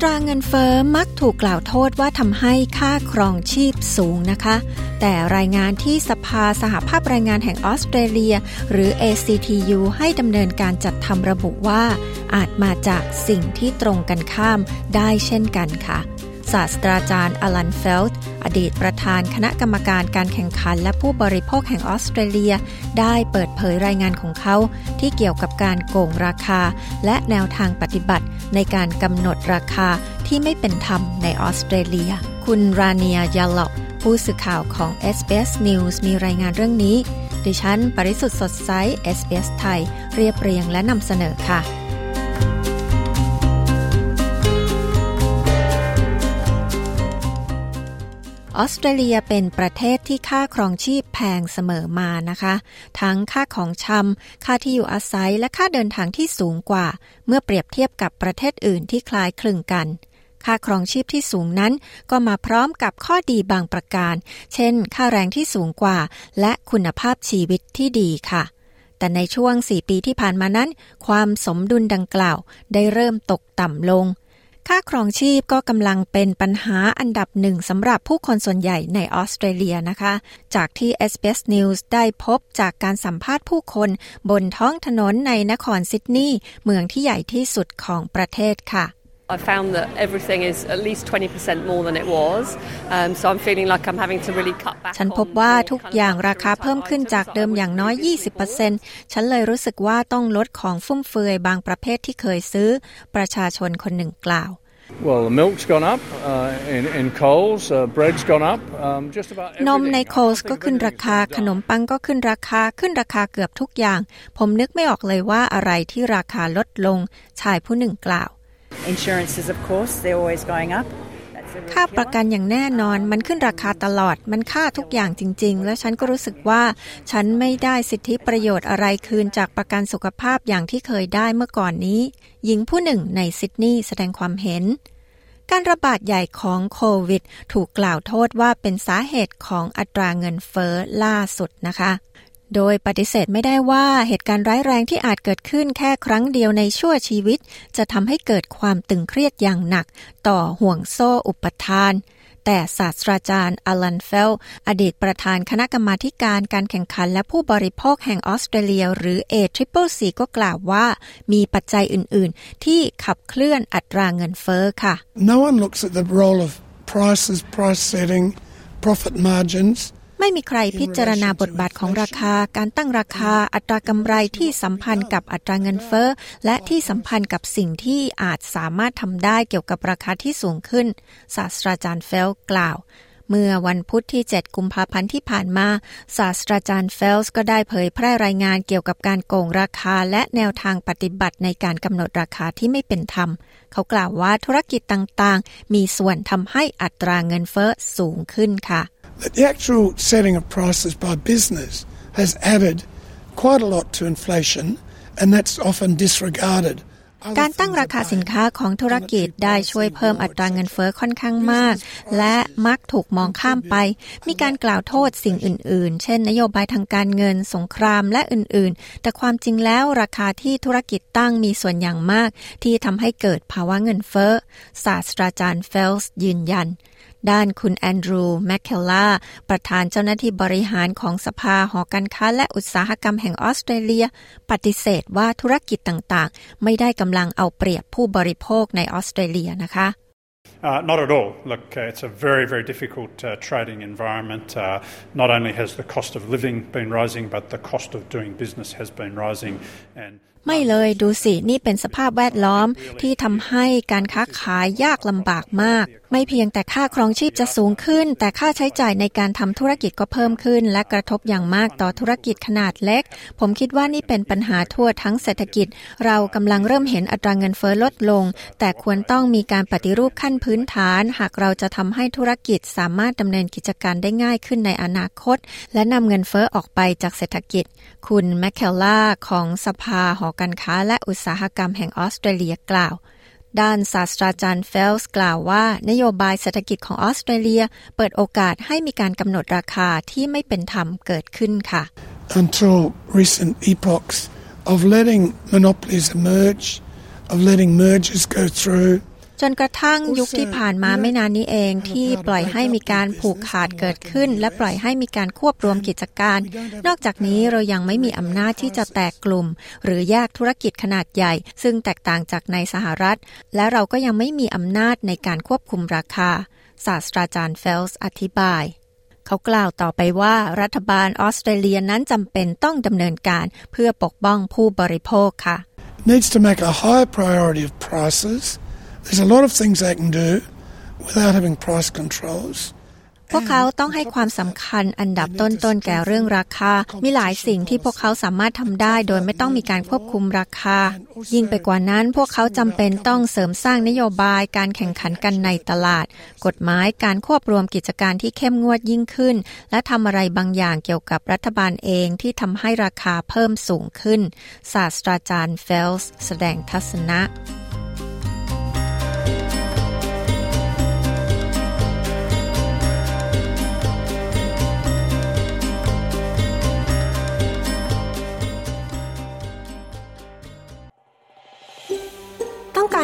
ตราเงินเฟอ้อมักถูกกล่าวโทษว่าทำให้ค่าครองชีพสูงนะคะ แต่รายงานที่สภาสหภาพแรงงานแห่งออสเตรเลีย หรือ ACTU ให้ดำเนินการจัดทำระบุว่า อาจมาจากสิ่งที่ตรงกันข้ามได้เช่นกันค่ะ ศาสตราจารย์อลันเฟลด์อดีตประธานคณะกรรมการการแข่งขันและผู้บริโภคแห่งออสเตรเลีย ได้เปิดเผยรายงานของเขา ที่เกี่ยวกับการโกงราคา และแนวทางปฏิบัติ ในการกำหนดราคาที่ไม่เป็นธรรมในออสเตรเลีย คุณราเนียยาลอบผู้สื่อข่าวของ SBS News มีรายงานเรื่องนี้ ดิฉัน ปริสุทธ์สดใส SBS ไทย เรียบเรียงและนำเสนอค่ะ ออสเตรเลียเป็นประเทศที่ค่าครองชีพแพงเสมอมานะคะ ทั้งค่าของชำค่าที่อยู่อาศัยและค่าเดินทางที่สูงกว่า เมื่อเปรียบเทียบกับประเทศอื่นที่คล้ายคลึงกัน ค่าครองชีพที่สูงนั้น ก็มาพร้อมกับข้อดีบางประการ เช่น ค่าแรงที่สูงกว่า และคุณภาพชีวิตที่ดีค่ะแต่ในช่วง 4 ปีที่ผ่านมานั้น ความสมดุลดังกล่าว ได้เริ่มตกต่ำลง ค่าครองชีพก็กำลังเป็นปัญหาอันดับหนึ่งสำหรับผู้คนส่วนใหญ่ในออสเตรเลียนะคะ จากที่ SBS News ได้พบจากการสัมภาษณ์ผู้คนบนท้องถนนในนครซิดนีย์เมืองที่ใหญ่ที่สุดของประเทศค่ะ I found that everything is at least 20% more than it was. Um, so I'm feeling like I'm having to really cut back ฉันพบว่าทุกอย่างราคาเพิ่มขึ้นจากเดิมอย่างน้อย 20%ฉันเลยรู้สึกว่าต้องลดของฟุ่มเฟือยบางประเภทที่เคยซื้อ ประชาชนคนหนึ่งกล่าว Well, the milk's gone up uh, in, in Coles, uh, bread's gone up. Um, just about นมในโคลส์ก็ขึ้นราคา ขนมปังก็ขึ้นราคา ขึ้นราคาเกือบทุกอย่าง ผมนึกไม่ออกเลยว่าอะไรที่ราคาลดลง ชายผู้หนึ่งกล่าว Insurances, of course, they're always going up. ค่าประกันอย่างแน่นอนมันขึ้นราคาตลอด มันค่าทุกอย่างจริง ๆ และฉันก็รู้สึกว่า ฉันไม่ได้สิทธิประโยชน์อะไรคืนจากประกันสุขภาพอย่างที่เคยได้เมื่อก่อนนี้ หญิงผู้หนึ่งในซิดนีย์แสดงความเห็น การระบาดใหญ่ของโควิด ถูกกล่าวโทษว่าเป็นสาเหตุของอัตราเงินเฟ้อล่าสุดนะคะ โดยปฏิเสธไม่ได้ว่าเหตุการณ์ร้ายแรงที่อาจเกิดขึ้นแค่ครั้งเดียวในชั่วชีวิต จะทำให้เกิดความตึงเครียดอย่างหนัก ต่อห่วงโซ่อุปทาน แต่ศาสตราจารย์อลันเฟล อดีตประธานคณะกรรมาการการแข่งขันและผู้บริโภคแห่งออสเตรเลีย หรือ A Triple C ก็กล่าวว่ามีปัจจัยอื่น ๆ ที่ขับเคลื่อนอัตราเงินเฟ้อค่ะ No one looks at the role of prices, price setting, profit margins ไม่มีใครพิจารณาบทบาทของราคา การตั้งราคา อัตรากำไรที่สัมพันธ์กับอัตราเงินเฟ้อ และที่สัมพันธ์กับสิ่งที่อาจสามารถทำได้เกี่ยวกับราคาที่สูงขึ้น ศาสตราจารย์เฟลกล่าว เมื่อวันพุธที่ 7 กุมภาพันธ์ที่ผ่านมา ศาสตราจารย์เฟลส์ก็ได้เผยแพร่รายงานเกี่ยวกับการโกงราคาและแนวทางปฏิบัติในการกำหนดราคาที่ไม่เป็นธรรม เขากล่าวว่าธุรกิจต่างๆ มีส่วนทำให้อัตราเงินเฟ้อสูงขึ้นค่ะ that the actual setting of prices by business has added quite a lot to inflation and that's often disregarded. การตั้งราคาสินค้าของธุรกิจได้ช่วยเพิ่มอัตราเงินเฟอ้อค่อนข้างมาก และมักถูกมองข้ามไป มีการกล่าวโทษสิ่งอื่น ๆ เช่น นโยบายทางการเงินสงครามและอื่น ๆ แต่ความจริงแล้วราคาที่ธุรกิจตั้งมีส่วนอย่างมาก ที่ทำให้เกิดภาวะเงินเฟอ้อศาสตราจารย์เฟลส์ยืนยัน ด้านคุณแอนดรูแมคเคลล่า ประธานเจ้าหน้าที่บริหารของสภาหอการค้าและอุตสาหกรรมแห่งออสเตรเลีย ปฏิเสธว่าธุรกิจต่างๆ ไม่ได้กำลังเอาเปรียบผู้บริโภคในออสเตรเลียนะคะ Uh, not at all. Look, uh, it's a very, very difficult uh, trading environment. Uh, not only has the cost of living been rising, but the cost of doing business has been rising. And ไม่เลยดูสิ นี่เป็นสภาพแวดล้อมที่ทำให้การค้าขายยากลำบากมากไม่เพียงแต่ค่าครองชีพจะสูงขึ้น แต่ค่าใช้จ่ายในการทำธุรกิจก็เพิ่มขึ้น และกระทบอย่างมากต่อธุรกิจขนาดเล็ก ผมคิดว่านี่เป็นปัญหาทั่วทั้งเศรษฐกิจ เรากำลังเริ่มเห็นอัตราเงินเฟ้อลดลง แต่ควรต้องมีการปฏิรูปขั้นพื้นฐาน หากเราจะทำให้ธุรกิจสามารถดำเนินกิจการได้ง่ายขึ้นในอนาคต และนำเงินเฟ้อออกไปจากเศรษฐกิจ คุณแมคเคลล่าของสภาหอการค้าและอุตสาหกรรมแห่งออสเตรเลียกล่าว ด้านศาสตราจารย์เฟลส์กล่าวว่า นโยบายเศรษฐกิจของออสเตรเลีย เปิดโอกาสให้มีการกำหนดราคาที่ไม่เป็นธรรมเกิดขึ้นค่ะ Until recent epochs of letting monopolies emerge, of letting mergers go through, จนกระทั่งยุคที่ผ่านมาไม่นานนี้เองที่ปล่อยให้มีการผูกขาดเกิดขึ้น และปล่อยให้มีการควบรวมกิจการ นอกจากนี้เรายังไม่มีอำนาจที่จะแตกกลุ่ม หรือแยกธุรกิจขนาดใหญ่ ซึ่งแตกต่างจากในสหรัฐ และเราก็ยังไม่มีอำนาจในการควบคุมราคา ศาสตราจารย์เฟลส์อธิบายเขากล่าวต่อไปว่ารัฐบาลออสเตรเลียนั้นจำเป็นต้องดำเนินการเพื่อปกป้องผู้บริโภคค่ะ needs to make a higher priority of prices. There's a lot of things they can do without having price controls. พวกเขาต้องให้ความสำคัญอันดับต้นๆแก่เรื่องราคา มีหลายสิ่งที่พวกเขาสามารถทำได้ โดยไม่ต้องมีการควบคุมราคา ยิ่งไปกว่านั้น พวกเขาจำเป็นต้องเสริมสร้างนโยบายการแข่งขันกันในตลาด กฎหมายการควบรวมกิจการที่เข้มงวดยิ่งขึ้น และทำอะไรบางอย่างเกี่ยวกับรัฐบาลเองที่ทำให้ราคาเพิ่มสูงขึ้น ศาสตราจารย์เฟลส์แสดงทัศนะ